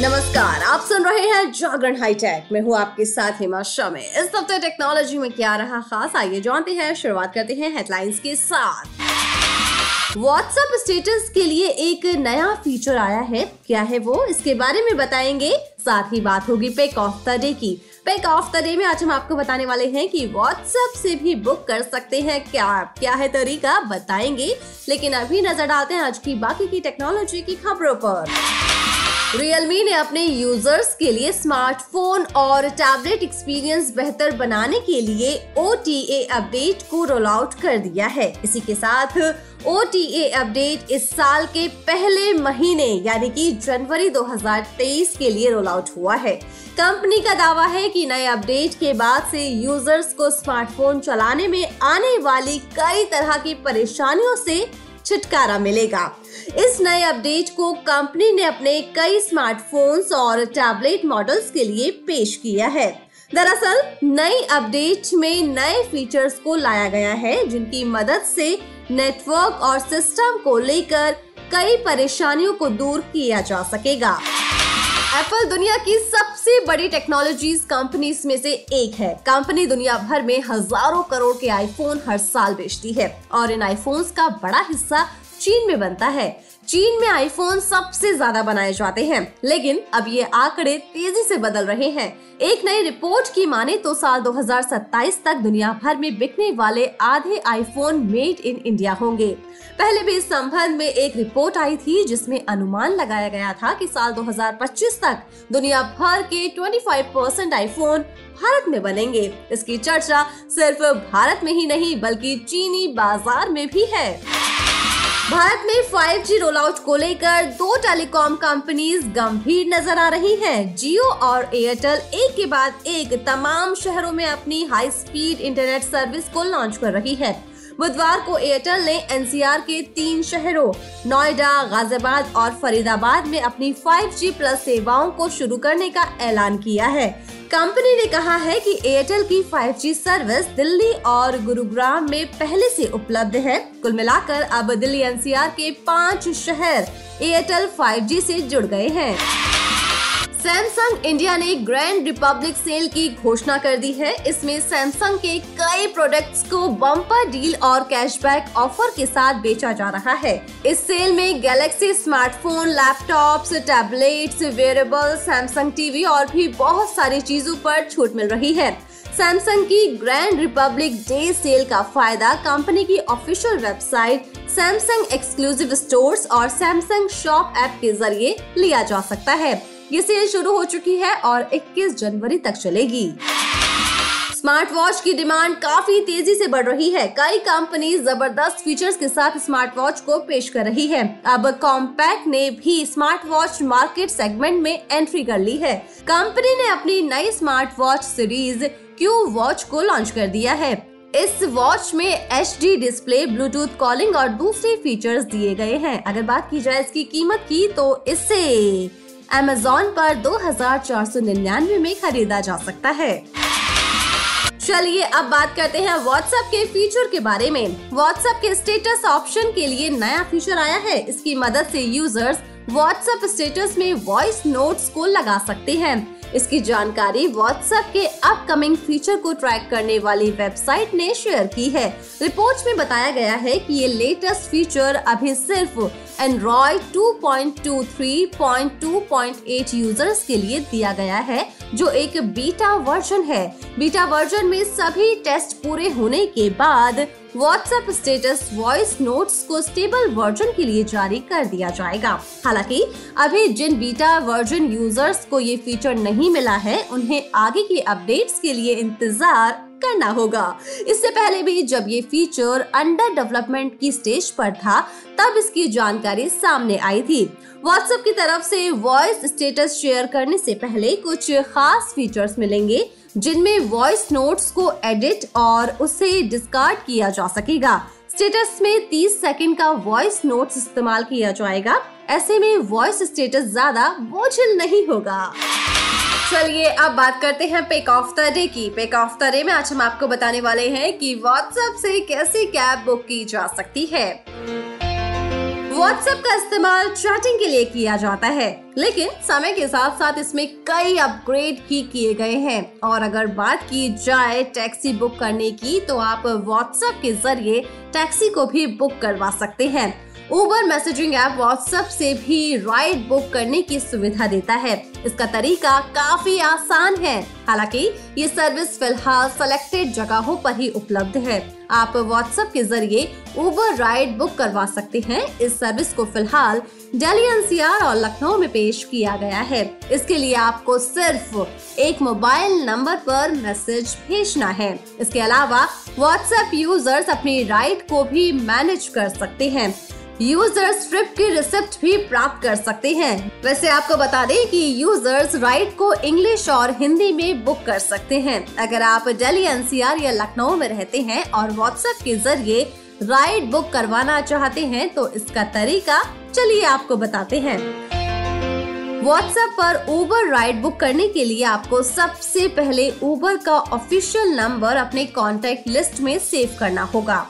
नमस्कार, आप सुन रहे हैं जागरण हाईटेक। मैं हूँ आपके साथ हिमा शमे इस हफ़्ते टेक्नोलॉजी में क्या रहा खास, आइए जानते हैं, शुरुआत करते हैं हेडलाइंस के साथ। व्हाट्सएप स्टेटस के लिए एक नया फीचर आया है। क्या है वो? इसके बारे में बताएँगे। साथ ही बात होगी पेक ऑफ़ द डे की। पेक ऑफ़ द डे में आज हम आपको बताने वाले हैं कि व्हाट्सएप से भी बुक कर सकते हैं। क्या क्या है तरीका? बताएँगे। लेकिन अभी नज़र डालते हैं आज की बाकी की टेक्नोलॉजी की खबरों पर। रियलमी ने अपने यूज़र्स के लिए स्मार्टफ़ोन और टैबलेट एक्सपीरियंस बेहतर बनाने के लिए ओटीए अपडेट को रोल आउट कर दिया है। इसी के साथ ओटीए अपडेट इस साल के पहले महीने, यानी कि जनवरी 2023 के लिए रोल आउट हुआ है। कंपनी का दावा है कि नए अपडेट के बाद से यूज़र्स को स्मार्टफ़ोन चलाने में आने वाली कई तरह की परेशानियों से छुटकारा मिलेगा। इस नए अपडेट को कंपनी ने अपने कई स्मार्टफोन्स और टैबलेट मॉडल्स के लिए पेश किया है। दरअसल, नई अपडेट में नए फीचर्स को लाया गया है, जिनकी मदद से नेटवर्क और सिस्टम को लेकर कई परेशानियों को दूर किया जा सकेगा। एप्पल दुनिया की सबसे बड़ी टेक्नोलॉजीज़ कंपनीज़ में से एक है। कंपनी दुनिया भर में हज़ारों करोड़ के आईफोन हर साल बेचती है। और इन आईफोन्स का बड़ा हिस्सा चीन में बनता है। चीन में आईफोन सबसे ज़्यादा बनाए जाते हैं। लेकिन अब ये आंकड़े तेज़ी से बदल रहे हैं। एक नई रिपोर्ट की माने तो साल 2027 तक दुनिया भर में बिकने वाले आधे आईफोन मेड इन इंडिया होंगे। पहले भी इस संबंध में एक रिपोर्ट आई थी, जिसमें अनुमान लगाया गया था कि साल 2025 तक दुनिया भर के 25 परसेंट आईफोन भारत में बनेंगे। इसकी चर्चा सिर्फ़ भारत में ही नहीं, बल्कि चीनी बाज़ार में भी है। भारत में 5G रोल आउट को लेकर दो टेलीकॉम कंपनीज़ गंभीर नज़र आ रही हैं। जियो और एयरटेल एक के बाद एक तमाम शहरों में अपनी हाई स्पीड इंटरनेट सर्विस को लॉन्च कर रही है बुधवार को एयरटेल ने एनसीआर के तीन शहरों, नोएडा, गाजियाबाद और फरीदाबाद में अपनी 5G प्लस सेवाओं को शुरू करने का ऐलान किया है। कंपनी ने कहा है कि एयरटेल की 5G सर्विस दिल्ली और गुरुग्राम में पहले से उपलब्ध है। कुल मिलाकर अब दिल्ली एनसीआर के पाँच शहर एयरटेल 5G से जुड़ गए हैं। सैमसंग इंडिया ने ग्रैंड रिपब्लिक सेल की घोषणा कर दी है। इसमें सैमसंग के कई प्रोडक्ट्स को बम्पर डील और कैशबैक ऑफ़र के साथ बेचा जा रहा है। इस सेल में Galaxy smartphone laptops tablets wearable Samsung TV और भी बहुत सारी चीज़ों पर छूट मिल रही है। सैमसंग की ग्रैंड रिपब्लिक डे सेल का फ़ायदा कंपनी की official website Samsung exclusive stores और सैमसंग शॉप ऐप के ज़रिए लिया जा सकता है। ये सेल शुरू हो चुकी है और 21 जनवरी तक चलेगी। स्मार्ट वॉच की डिमांड काफ़ी तेज़ी से बढ़ रही है। कई कंपनी ज़बरदस्त फीचर्स के साथ स्मार्ट वॉच को पेश कर रही है। अब कॉम्पैक्ट ने भी स्मार्ट वॉच मार्केट सेगमेंट में एंट्री कर ली है। कंपनी ने अपनी नई smart watch series Q watch को लॉन्च कर दिया है। इस वॉच में H D display, Bluetooth calling और दूसरे फीचर्स दिए गए हैं। अगर बात की जाए इसकी कीमत की तो इससे अमेजोन पर दो हज़ार चार सौ निन्यानवे में खरीदा जा सकता है। चलिए, अब बात करते हैं व्हाट्सएप के फीचर के बारे में। व्हाट्सएप के स्टेटस ऑप्शन के लिए नया फीचर आया है। इसकी मदद से यूज़र्स व्हाट्सएप स्टेटस में वॉइस नोट्स को लगा सकते हैं। इसकी जानकारी व्हाट्सएप के अपकमिंग फीचर को ट्रैक करने वाली वेबसाइट ने शेयर की है। रिपोर्ट में बताया गया है कि ये लेटेस्ट फीचर अभी सिर्फ़ एंड्रॉइड 2.23.2.8 यूज़र्स के लिए दिया गया है, जो एक बीटा वर्जन है। बीटा वर्जन में सभी टेस्ट पूरे होने के बाद व्हाट्सएप स्टेटस वॉइस नोट्स को स्टेबल वर्जन के लिए जारी कर दिया जाएगा। हालाँकि, अभी जिन बीटा वर्जन यूज़र्स को ये फीचर नहीं मिला है, उन्हें आगे की अपडेट्स के लिए इंतज़ार करना होगा। इससे पहले भी जब ये फीचर अंडर डेवलपमेंट की स्टेज पर था, तब इसकी जानकारी सामने आई थी। व्हाट्सएप की तरफ़ से वॉइस स्टेटस शेयर करने से पहले कुछ खास फीचर्स मिलेंगे। जिनमें वॉइस नोट्स को एडिट और उसे डिस्कार्ड किया जा सकेगा। स्टेटस में 30 सेकंड का वॉइस नोट्स इस्तेमाल किया जाएगा। ऐसे में वॉइस स्टेटस ज़्यादा बोझिल नहीं होगा। चलिए, अब बात करते हैं पिक ऑफ़ द डे की। पिक ऑफ़ द डे में आज हम आपको बताने वाले हैं कि व्हाट्सएप से कैसे कैब बुक की जा सकती है। व्हाट्सएप का इस्तेमाल चैटिंग के लिए किया जाता है, लेकिन समय के साथ साथ इसमें कई अपग्रेड भी किए गए हैं। और अगर बात की जाए टैक्सी बुक करने की तो आप व्हाट्सएप के ज़रिए टैक्सी को भी बुक करवा सकते हैं। उबर मैसेजिंग ऐप व्हाट्सएप से भी राइड बुक करने की सुविधा देता है। इसका तरीका काफ़ी आसान है। हालाँकि, ये सर्विस फ़िलहाल सेलेक्टेड जगहों पर ही उपलब्ध है। आप व्हाट्सएप के ज़रिए उबर राइड बुक करवा सकते हैं। इस सर्विस को फ़िलहाल दिल्ली एनसीआर और लखनऊ में पेश किया गया है। इसके लिए आपको सिर्फ़ एक मोबाइल नंबर पर मैसेज भेजना है। इसके अलावा व्हाट्सएप यूज़र्स अपनी राइड को भी मैनेज कर सकते हैं। यूज़र्स ट्रिप की रिसिप्ट भी प्राप्त कर सकते हैं। वैसे आपको बता दें कि यूज़र्स राइड को इंग्लिश और हिंदी में बुक कर सकते हैं। अगर आप दिल्ली एनसीआर या लखनऊ में रहते हैं और व्हाट्सएप के ज़रिए राइड बुक करवाना चाहते हैं तो इसका तरीका चलिए आपको बताते हैं। व्हाट्सएप पर उबर राइड बुक करने के लिए आपको सबसे पहले ऊबर का ऑफिशियल नंबर अपने कॉन्टेक्ट लिस्ट में सेव करना होगा।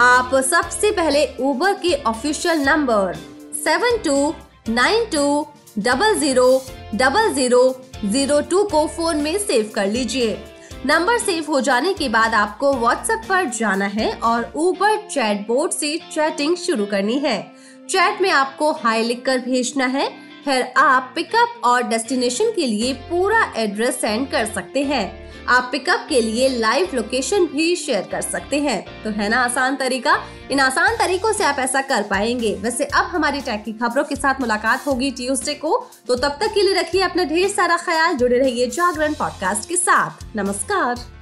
आप सबसे पहले उबर के official number seven two nine two double zero double zero zero two को फ़ोन में सेव कर लीजिए। नंबर सेव हो जाने के बाद आपको व्हाट्सएप पर जाना है और ऊबर चैट बोर्ड से चैटिंग शुरू करनी है। चैट में आपको हाई लिखकर भेजना है। फिर आप पिकअप और डेस्टिनेशन के लिए पूरा एड्रेस सेंड कर सकते हैं। आप पिकअप के लिए लाइव लोकेशन भी शेयर कर सकते हैं। तो है ना आसान तरीका? इन आसान तरीकों से आप ऐसा कर पाएँगे। वैसे अब हमारी टैग की खबरों के साथ मुलाकात होगी ट्यूसडे को। तो तब तक के लिए रखिए अपना ढेर सारा ख्याल, जुड़े रहिए जागरण पॉडकास्ट के साथ। नमस्कार।